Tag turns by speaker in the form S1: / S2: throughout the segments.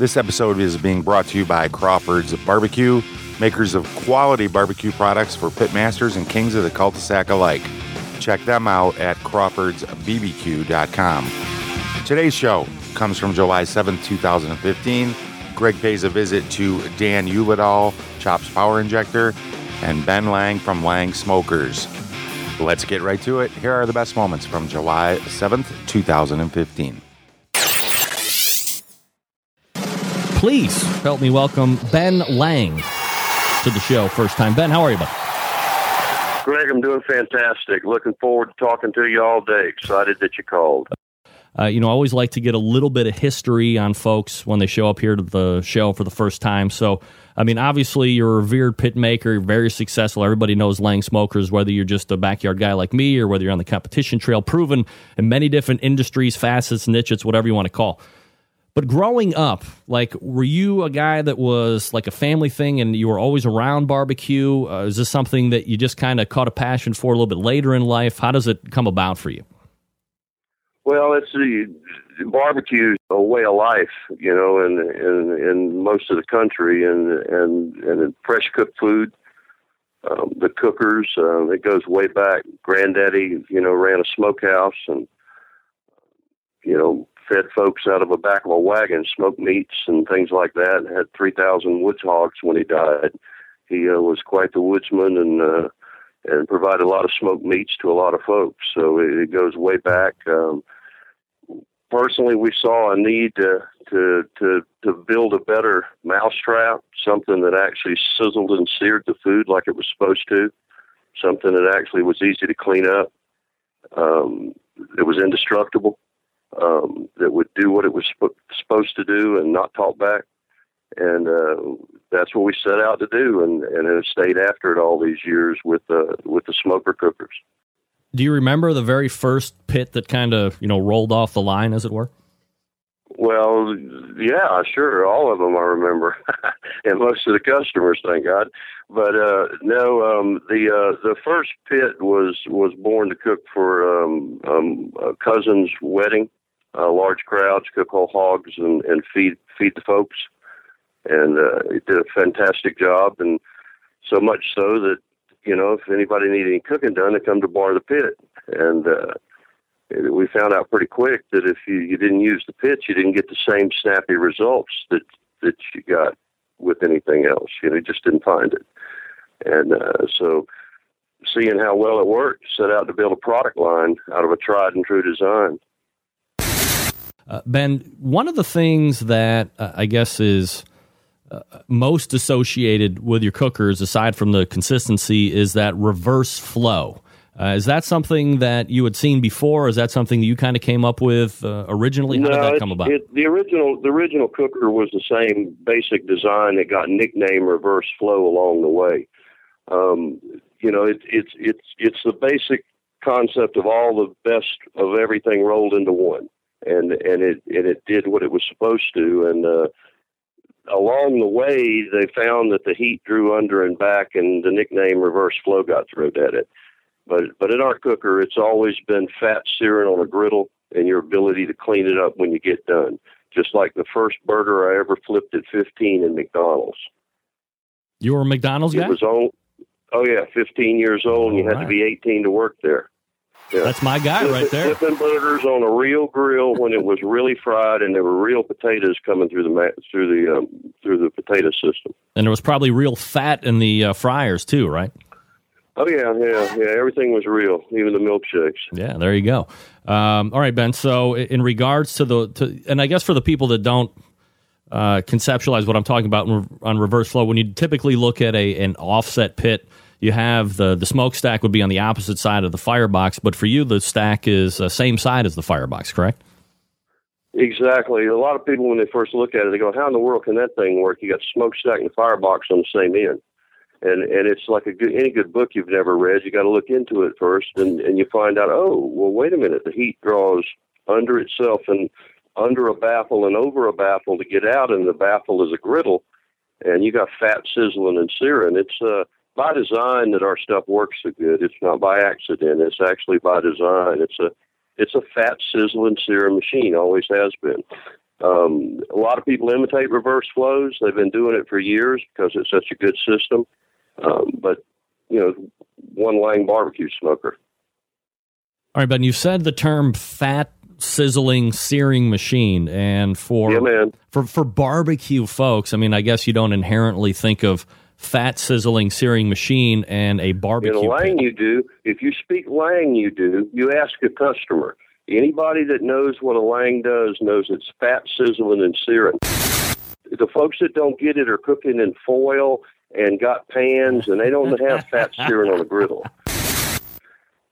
S1: This episode is being brought to you by Crawford's Barbecue, makers of quality barbecue products for pitmasters and kings of the cul-de-sac alike. Check them out at crawfordsbbq.com. Today's show comes from July 7th, 2015. Greg pays a visit to Dan Uvedal, Chops Power Injector, and Ben Lang from Lang Smokers. Let's get right to it. Here are the best moments from July 7th, 2015.
S2: Please help me welcome Ben Lang to the show. First time. Ben, how are you, bud?
S3: Greg, I'm doing fantastic. Looking forward to talking to you all day. Excited that you called.
S2: Uh, you know, I always like to get a little bit of history on folks when they show up here to the show for the first time. So, I mean, obviously, you're a revered pit maker, you're very successful. Everybody knows Lang Smokers, whether you're just a backyard guy like me or whether you're on the competition trail, proven in many different industries, facets, niches, whatever you want to call. But growing up, like, were you a guy that was like a family thing and you were always around barbecue? Uh, is this something that you just kind of caught a passion for a little bit later in life? How does it come about for you?
S3: Well, it's the barbecue a way of life, you know, in in, in most of the country, and and and fresh cooked food. Um, the cookers, uh, it goes way back. Granddaddy, you know, ran a smokehouse, and you know, fed folks out of the back of a wagon, smoked meats and things like that. Had three thousand woods hogs when he died. He uh, was quite the woodsman and uh, and provided a lot of smoked meats to a lot of folks. So it, it goes way back. Um, personally, we saw a need to to to to build a better mousetrap, something that actually sizzled and seared the food like it was supposed to, something that actually was easy to clean up. Um, it was indestructible um, that would do what it was sp- supposed to do and not talk back. And uh, that's what we set out to do, and, and have stayed after it all these years with uh, with the smoker cookers.
S2: Do you remember the very first pit that kind of you know rolled off the line, as it were?
S3: Well, yeah, sure, all of them I remember, and most of the customers, thank God. But uh, no, um, the uh, the first pit was was born to cook for um, um, a cousin's wedding, uh, large crowds, cook whole hogs, and, and feed feed the folks. And uh, it did a fantastic job, and so much so that you know if anybody needed any cooking done, they come to bar the pit. And uh, we found out pretty quick that if you, you didn't use the pits, you didn't get the same snappy results that that you got with anything else. You know, you just didn't find it. And uh, so, seeing how well it worked, set out to build a product line out of a tried and true design.
S2: Uh, ben, one of the things that uh, I guess is uh, most associated with your cookers, aside from the consistency, is that reverse flow. Uh, is that something that you had seen before? Or is that something that you kind of came up with uh, originally? How
S3: no,
S2: did that come about?
S3: It, the original the original cooker was the same basic design. that got nicknamed Reverse Flow along the way. Um, you know, it, it's it's it's the basic concept of all the best of everything rolled into one and and it and it did what it was supposed to. And uh, along the way, they found that the heat drew under and back, and the nickname reverse flow got thrown at it. But but in our cooker, it's always been fat searing on a griddle, and your ability to clean it up when you get done. Just like the first burger I ever flipped at 15 in McDonald's.
S2: You were a McDonald's guy.
S3: It was on. Oh yeah, 15 years old, and you had
S2: right.
S3: to be 18 to work there. Yeah.
S2: That's my guy right there.
S3: Flipping burgers on a real grill when it was really fried, and there were real potatoes coming through the ma- through the um, through the potato system.
S2: And there was probably real fat in the uh, fryers too, right?
S3: Oh yeah, yeah, yeah. Everything was real, even the milkshakes.
S2: Yeah, there you go. Um, all right, Ben. So in regards to the, to, and I guess for the people that don't uh, conceptualize what I'm talking about on reverse flow, when you typically look at a an offset pit you have the the smokestack would be on the opposite side of the firebox, but for you the stack is uh, same side as the firebox, correct?
S3: Exactly. A lot of people, when they first look at it, they go, "How in the world can that thing work?" You got smokestack and firebox on the same end, and and it's like a good any good book you've never read. You got to look into it first, and and you find out, oh, well, wait a minute, the heat draws under itself and under a baffle and over a baffle to get out, and the baffle is a griddle, and you got fat sizzling and searing. It's uh, by design that our stuff works so good. It's not by accident. It's actually by design. It's a it's a fat sizzling searing machine. Always has been. Um, a lot of people imitate reverse flows. They've been doing it for years because it's such a good system. Um, but you know, one Lang barbecue smoker.
S2: All right, Ben, you said the term fat sizzling searing machine and for
S3: yeah,
S2: for for barbecue folks, I mean, I guess you don't inherently think of fat sizzling searing machine and a barbecue.
S3: In a Lang,
S2: pit.
S3: you do. If you speak Lang, you do. You ask a customer. Anybody that knows what a Lang does knows it's fat sizzling and searing. The folks that don't get it are cooking in foil and got pans, and they don't have fat searing on a griddle.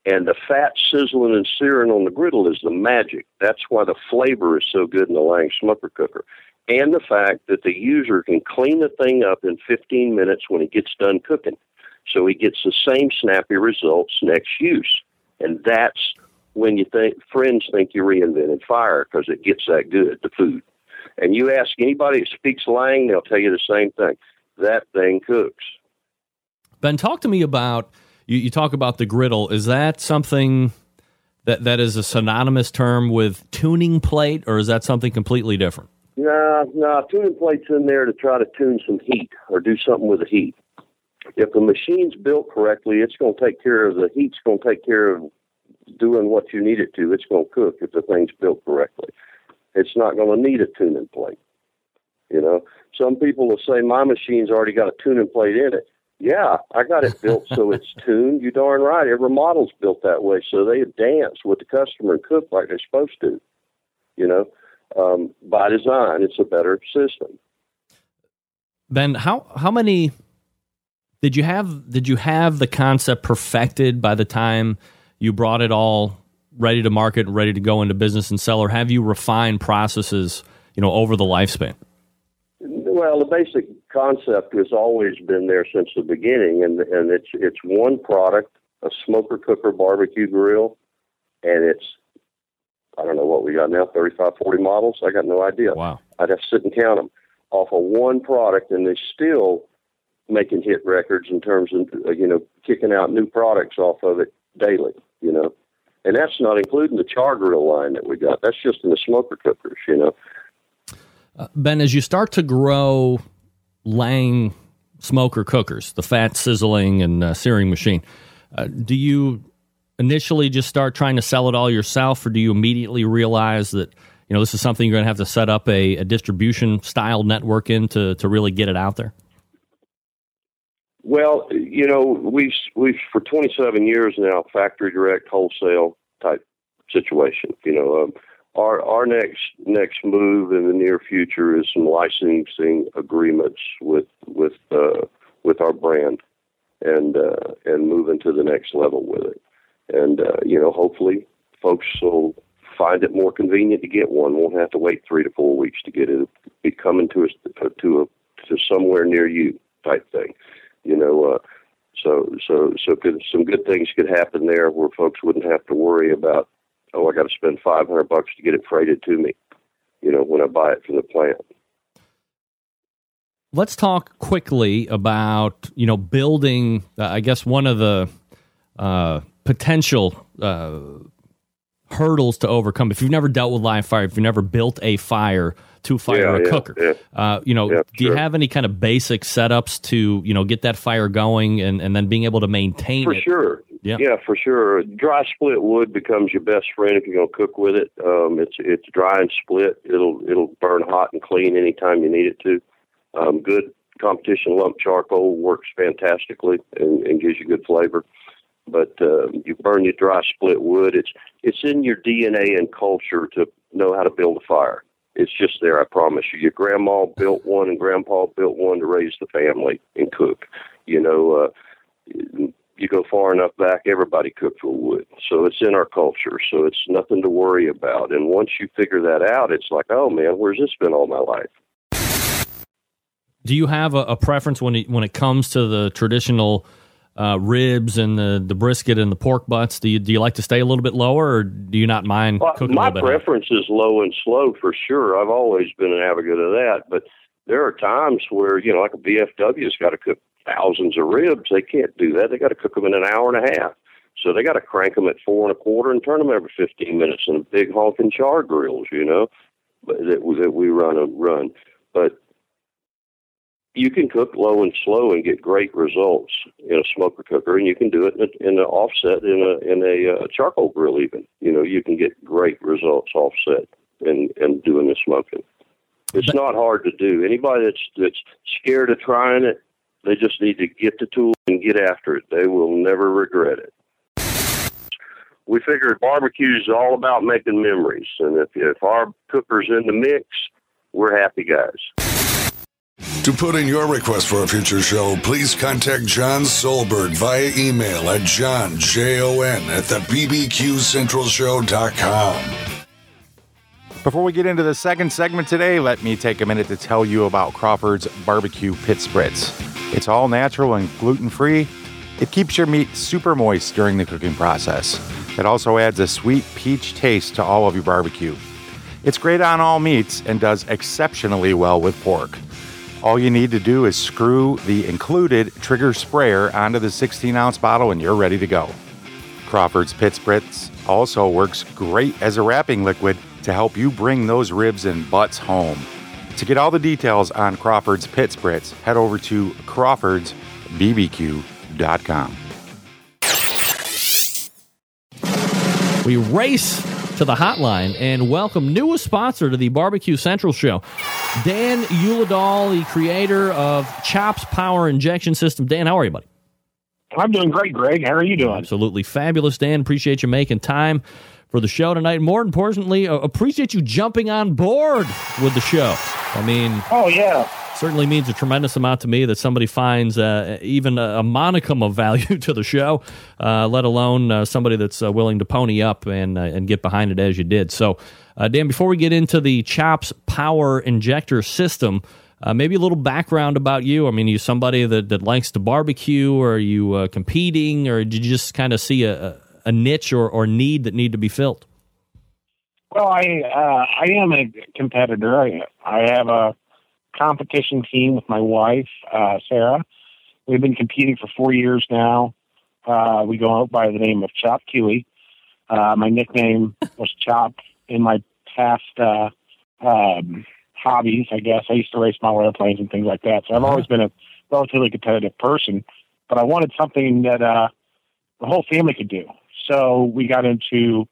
S3: And the fat sizzling and searing on the griddle is the magic. That's why the flavor is so good in the Lang smoker cooker and the fact that the user can clean the thing up in 15 minutes when he gets done cooking. So he gets the same snappy results next use. And that's when you think friends think you reinvented fire because it gets that good, the food. And you ask anybody that speaks Lang, they'll tell you the same thing. That thing cooks.
S2: Ben, talk to me about you, you talk about the griddle. Is that something that that is a synonymous term with tuning plate, or is that something completely different?
S3: No, no, tuning plate's in there to try to tune some heat or do something with the heat. If the machine's built correctly, it's going to take care of the heat's going to take care of doing what you need it to. It's going to cook if the thing's built correctly. It's not going to need a tuning plate. You know, some people will say my machine's already got a tuning plate in it. Yeah, I got it built so it's tuned. You darn right. Every model's built that way, so they dance with the customer and cook like they're supposed to. You know, um, by design, it's a better system.
S2: Ben, how how many did you have? Did you have the concept perfected by the time you brought it all ready to market, ready to go into business and sell, or have you refined processes, you know, over the lifespan?
S3: Well, the basic concept has always been there since the beginning, and and it's it's one product, a smoker cooker barbecue grill, and it's I don't know what we got now, 35, 40 models. I got no idea.
S2: Wow.
S3: I'd have to sit and count them off of one product, and they're still making hit records in terms of, uh, you know, kicking out new products off of it daily, you know. And that's not including the char grill line that we got. That's just in the smoker cookers, you know.
S2: Uh, ben, as you start to grow Lang smoker cookers, the fat sizzling and uh, searing machine, uh, do you initially just start trying to sell it all yourself, or do you immediately realize that you know this is something you're going to have to set up a, a distribution style network in to to really get it out there?
S3: Well, you know, we've we've for 27 years now, factory direct wholesale type situation. You know, um, our our next next move in the near future is some licensing agreements with with uh, with our brand, and uh, and moving to the next level with it and uh, you know, hopefully, folks will find it more convenient to get one. Won't have to wait three to four weeks to get it. It'll be coming to us to a to somewhere near you type thing. You know, uh, so so so could, some good things could happen there where folks wouldn't have to worry about oh I got to spend five hundred bucks to get it freighted to me. You know, when I buy it from the plant.
S2: Let's talk quickly about you know building. Uh, I guess one of the uh, potential uh, hurdles to overcome. If you've never dealt with live fire, if you've never built a fire to fire
S3: yeah,
S2: a
S3: yeah,
S2: cooker,
S3: yeah.
S2: Uh, you know, do
S3: sure.
S2: you have any kind of basic setups to you know get that fire going and, and then being able to maintain
S3: for
S2: it?
S3: sure.
S2: Yeah.
S3: yeah, for sure. Dry split wood becomes your best friend if you're going to cook with it. Um, it's it's dry and split. It'll it'll burn hot and clean anytime you need it to. Um, good competition lump charcoal works fantastically and, and gives you good flavor but uh, you burn your dry split wood. It's it's in your DNA and culture to know how to build a fire. It's just there, I promise you. Your grandma built one, and grandpa built one to raise the family and cook. You know, uh, you go far enough back, everybody cooked with wood. So it's in our culture. So it's nothing to worry about. And once you figure that out, it's like, oh man, where's this been all my life?
S2: Do you have a, a preference when it, when it comes to the traditional uh, ribs and the, the brisket and the pork butts? Do you do you like to stay a little bit lower, or do you not mind well, cooking?
S3: My preference is low and slow for sure. I've always been an advocate of that, but there are times where you know, like a VFW's got to cook thousands of ribs. They can't do that. They got to cook them in an hour and a half. So they got to crank them at four and a quarter and turn them every 15 minutes in the big honking char grills, you know, that, that we run a run. But you can cook low and slow and get great results in a smoker cooker, and you can do it in, a, in an offset in a in a uh, charcoal grill. Even you know you can get great results offset and and doing the smoking. It's not hard to do. Anybody that's that's scared of trying it, they just need to get the tool and get after it. They will never regret it. We figured barbecue is all about making memories, and if if our cooker's in the mix, we're happy guys.
S4: To put in your request for a future show, please contact John Solberg via email at john, J-O-N, at the bbqcentralshow.com.
S1: Before we get into the second segment today, let me take a minute to tell you about Crawford's Barbecue Pit Spritz. It's all natural and gluten free. It keeps your meat super moist during the cooking process. It also adds a sweet peach taste to all of your barbecue. It's great on all meats and does exceptionally well with pork. All you need to do is screw the included trigger sprayer onto the 16 ounce bottle and you're ready to go. Crawford's Pit Spritz also works great as a wrapping liquid to help you bring those ribs and butts home. To get all the details on Crawford's Pit Spritz, head over to crawfordsbbq.com.
S2: We race to the hotline and welcome newest sponsor to the Barbecue Central show, Dan Uladal, the creator of Chops Power Injection System. Dan, how are you, buddy?
S5: I'm doing great, Greg. How are you doing?
S2: Absolutely fabulous, Dan. Appreciate you making time for the show tonight. More importantly, uh, appreciate you jumping on board with the show. I mean,
S5: oh yeah,
S2: certainly means a tremendous amount to me that somebody finds uh, even a, monicum of value to the show, uh, let alone uh, somebody that's uh, willing to pony up and uh, and get behind it as you did. So, Dan, before we get into the Chops Power Injector System. maybe a little background about you. I mean, are you somebody that, that likes to barbecue, or are you competing, or did you just kind of see a, a niche or, or need that need to be filled?
S5: Well, I uh, I am a competitor. I, I have a competition team with my wife, uh, Sarah. We've been competing for four years now. Uh, we go out by the name of Chop Kiwi. Uh, my nickname was Chop in my past uh, um, hobbies, I guess. I used to race model airplanes and things like that. So I've uh-huh. always been a relatively competitive person, but I wanted something that uh, the whole family could do. So we got into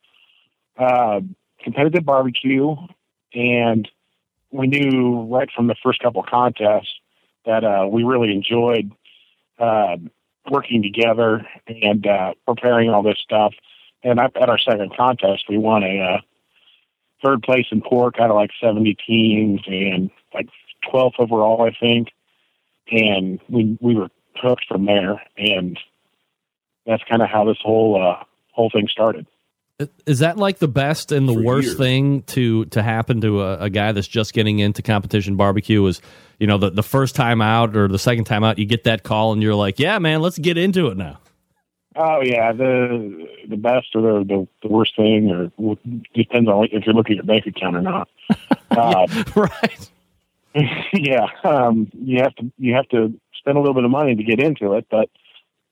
S5: uh, competitive barbecue, and we knew right from the first couple contests that uh, we really enjoyed uh, working together and uh, preparing all this stuff. And at our second contest, we won a uh, third place in pork out of like 70 teams and like 12th overall, I think. And we we were hooked from there, and that's kind of how this whole uh, whole thing started.
S2: Is that like the best and the worst years. thing to to happen to a, a, guy that's just getting into competition barbecue? Is you know the the first time out or the second time out, you get that call and you're like, yeah, man, let's get into it now.
S5: Oh yeah, the the best or the the, the worst thing, or depends on if you're looking at your bank account or not.
S2: Uh, right.
S5: yeah, um, you have to you have to spend a little bit of money to get into it, but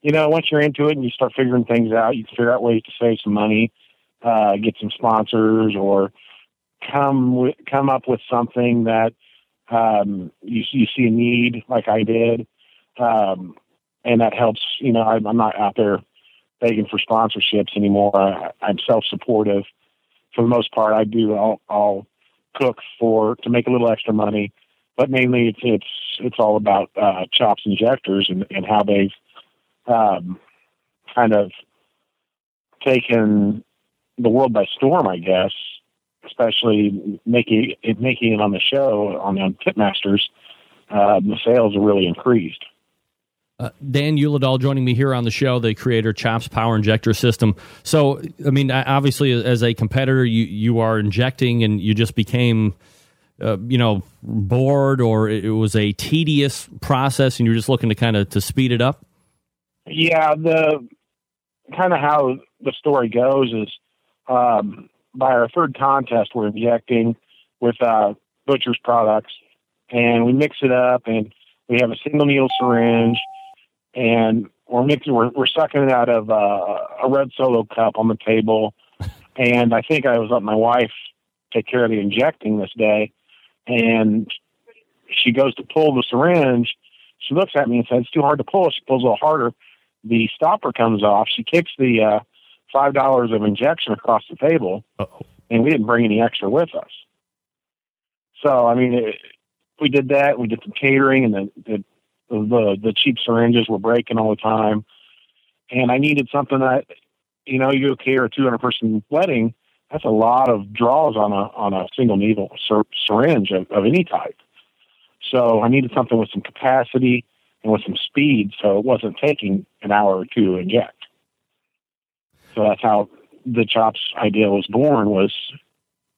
S5: you know, once you're into it and you start figuring things out, you figure out ways to save some money, uh, get some sponsors, or come w- come up with something that um, you, you see a need, like I did, um, and that helps. You know, I, I'm not out there begging for sponsorships anymore. I, I'm self-supportive for the most part. I do. I'll, I'll cook for to make a little extra money, but mainly it's it's it's all about uh, chops injectors and, and how they've um, kind of taken the world by storm, I guess, especially making it making it on the show on the Pitmasters. Uh, the sales are really increased.
S2: Uh, Dan Uladol joining me here on the show, the creator Chops Power Injector System. So, I mean, obviously, as a competitor, you you are injecting, and you just became, uh, you know, bored, or it was a tedious process, and you're just looking to kind of to speed it up.
S5: Yeah, the kind of how the story goes is um, by our third contest, we're injecting with uh, butcher's products, and we mix it up, and we have a single needle syringe and we're mixing, we're, we're sucking it out of uh, a red solo cup on the table. And I think I was letting my wife take care of the injecting this day. And she goes to pull the syringe. She looks at me and says, It's too hard to pull. She pulls a little harder. The stopper comes off. She kicks the uh, $5 of injection across the table. Uh-oh. And we didn't bring any extra with us. So, I mean, it, we did that. We did some catering, and the, the the the cheap syringes were breaking all the time, and I needed something that, you know, you okay or a 200 person wedding. That's a lot of draws on a on a single needle syr- syringe of, of any type. So I needed something with some capacity and with some speed, so it wasn't taking an hour or two to inject. So that's how the chops idea was born. Was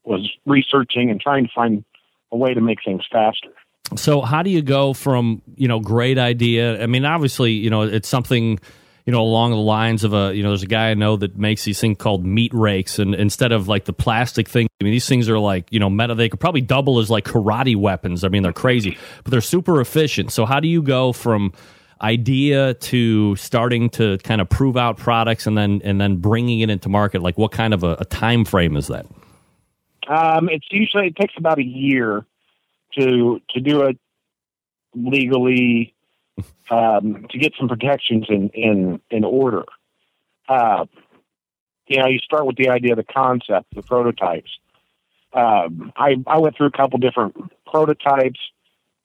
S5: was researching and trying to find a way to make things faster.
S2: So how do you go from you know great idea? I mean obviously you know it's something you know along the lines of a you know there's a guy i know that makes these things called meat rakes and instead of like the plastic thing i mean these things are like you know meta they could probably double as like karate weapons. I mean they're crazy but they're super efficient. So how do you go from idea to starting to kind of prove out products and then and then bringing it into market like what kind of a, a time frame is that
S5: um, it's usually it takes about a year to to do it legally um, to get some protections in in in order. Uh, you know, you start with the idea, the concept, the prototypes. Um, I I went through a couple different prototypes.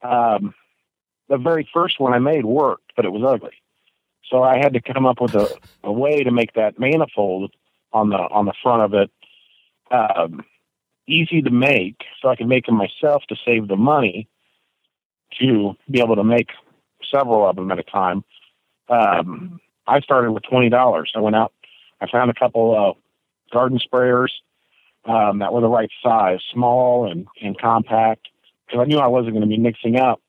S5: Um, the very first one I made worked, but it was ugly. So I had to come up with a, a way to make that manifold on the on the front of it um, easy to make, so I could make them myself to save the money to be able to make several of them at a time. Um, I started with twenty dollars. I went out, I found a couple of garden sprayers um, that were the right size, small and, and compact, because I knew I wasn't going to be mixing up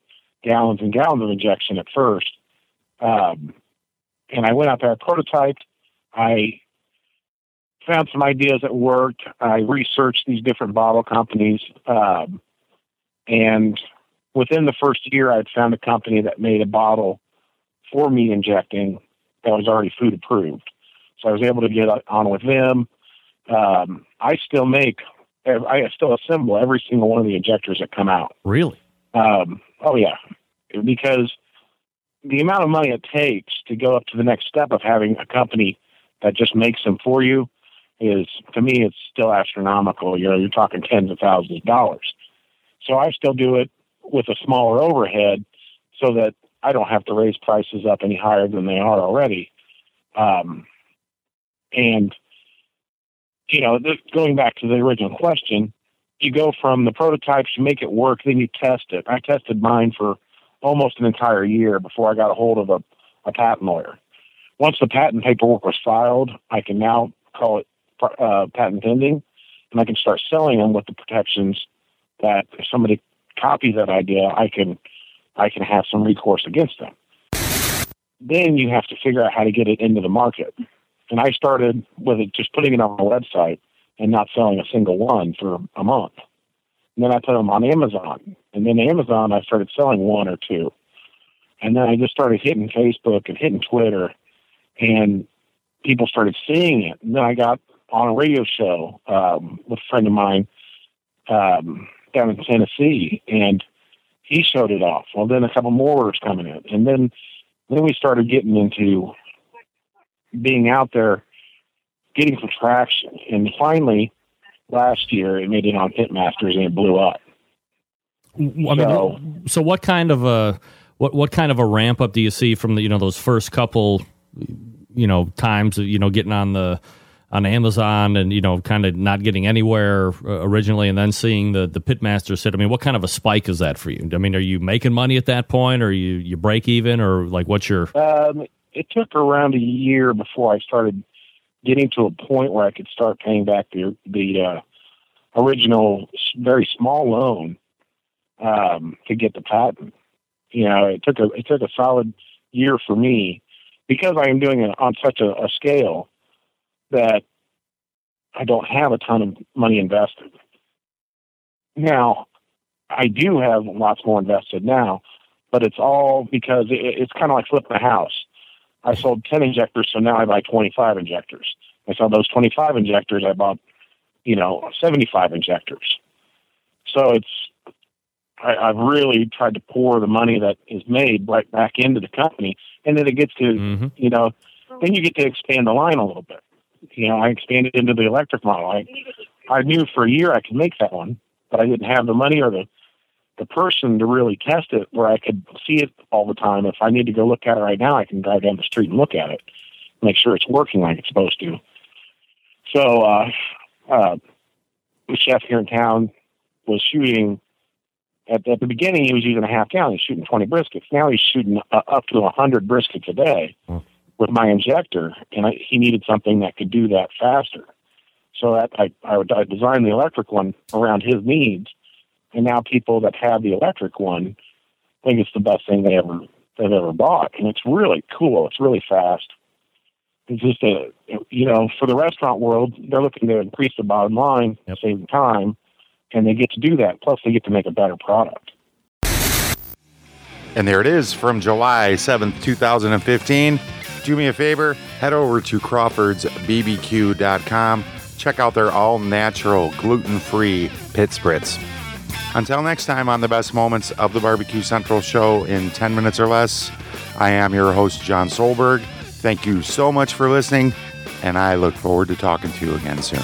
S5: gallons and gallons of injection at first. Um, and I went out there, I prototyped. I found some ideas that worked. I researched these different bottle companies. Um, and within the first year, I had found a company that made a bottle for me injecting that was already food approved. So I was able to get on with them. Um, I still make, I still assemble every single one of the injectors that come out.
S2: Really?
S5: Um, oh, yeah. Because the amount of money it takes to go up to the next step of having a company that just makes them for you is to me it's still astronomical. You know, you're talking tens of thousands of dollars. So I still do it with a smaller overhead so that I don't have to raise prices up any higher than they are already. Um, and you know, th- going back to the original question, you go from the prototypes, you make it work, then you test it. I tested mine for almost an entire year before I got a hold of a, a patent lawyer. Once the patent paperwork was filed, I can now call it uh, patent pending, and I can start selling them with the protections that if somebody copies that idea, I can I can have some recourse against them. Then you have to figure out how to get it into the market. And I started with it just putting it on my website and not selling a single one for a month. And then I put them on Amazon. And then Amazon, I started selling one or two. And then I just started hitting Facebook and hitting Twitter. And people started seeing it. And then I got on a radio show um, with a friend of mine um, down in Tennessee, and he showed it off. Well, then a couple more orders coming in, and then then we started getting into being out there, getting some traction, and finally last year it made it on Pitmasters and it blew up.
S2: I mean, so, so what kind of a what what kind of a ramp up do you see from the you know those first couple you know times you know getting on the on Amazon and you know kind of not getting anywhere uh, originally, and then seeing the the pitmaster sit. I mean, what kind of a spike is that for you? I mean, are you making money at that point, or you you break even, or like what's your?
S5: Um, it took around a year before I started getting to a point where I could start paying back the the uh, original very small loan um, to get the patent. You know, it took a it took a solid year for me because I am doing it on such a, a scale that I don't have a ton of money invested. Now, I do have lots more invested now, but it's all because it, it's kind of like flipping a house. I sold 10 injectors, so now I buy 25 injectors. I saw those 25 injectors, I bought, you know, 75 injectors. So it's, I, I've really tried to pour the money that is made right back into the company. And then it gets to,
S2: Mhm.
S5: you know, then you get to expand the line a little bit. You know, I expanded into the electric model. I, I knew for a year I could make that one, but I didn't have the money or the, the person to really test it where I could see it all the time. If I need to go look at it right now, I can drive down the street and look at it, make sure it's working like it's supposed to. So, uh, uh, the chef here in town was shooting at, at the beginning. He was using a half gallon. He's shooting 20 briskets. Now he's shooting uh, up to 100 briskets a day
S2: Hmm.
S5: with my injector, and I, he needed something that could do that faster. So that I, I, would- I designed the electric one around his needs, and now people that have the electric one think it's the best thing they ever they've ever bought, and it's really cool. It's really fast. It's just a you know for the restaurant world, they're looking to increase the bottom line,
S2: Yep.
S5: save time, and they get to do that. Plus, they get to make a better product.
S1: And there it is from July 7th, 2015. Do me a favor, head over to CrawfordsBBQ.com. Check out their all natural, gluten free pit spritz. Until next time on the best moments of the Barbecue Central show in 10 minutes or less, I am your host, John Solberg. Thank you so much for listening, and I look forward to talking to you again soon.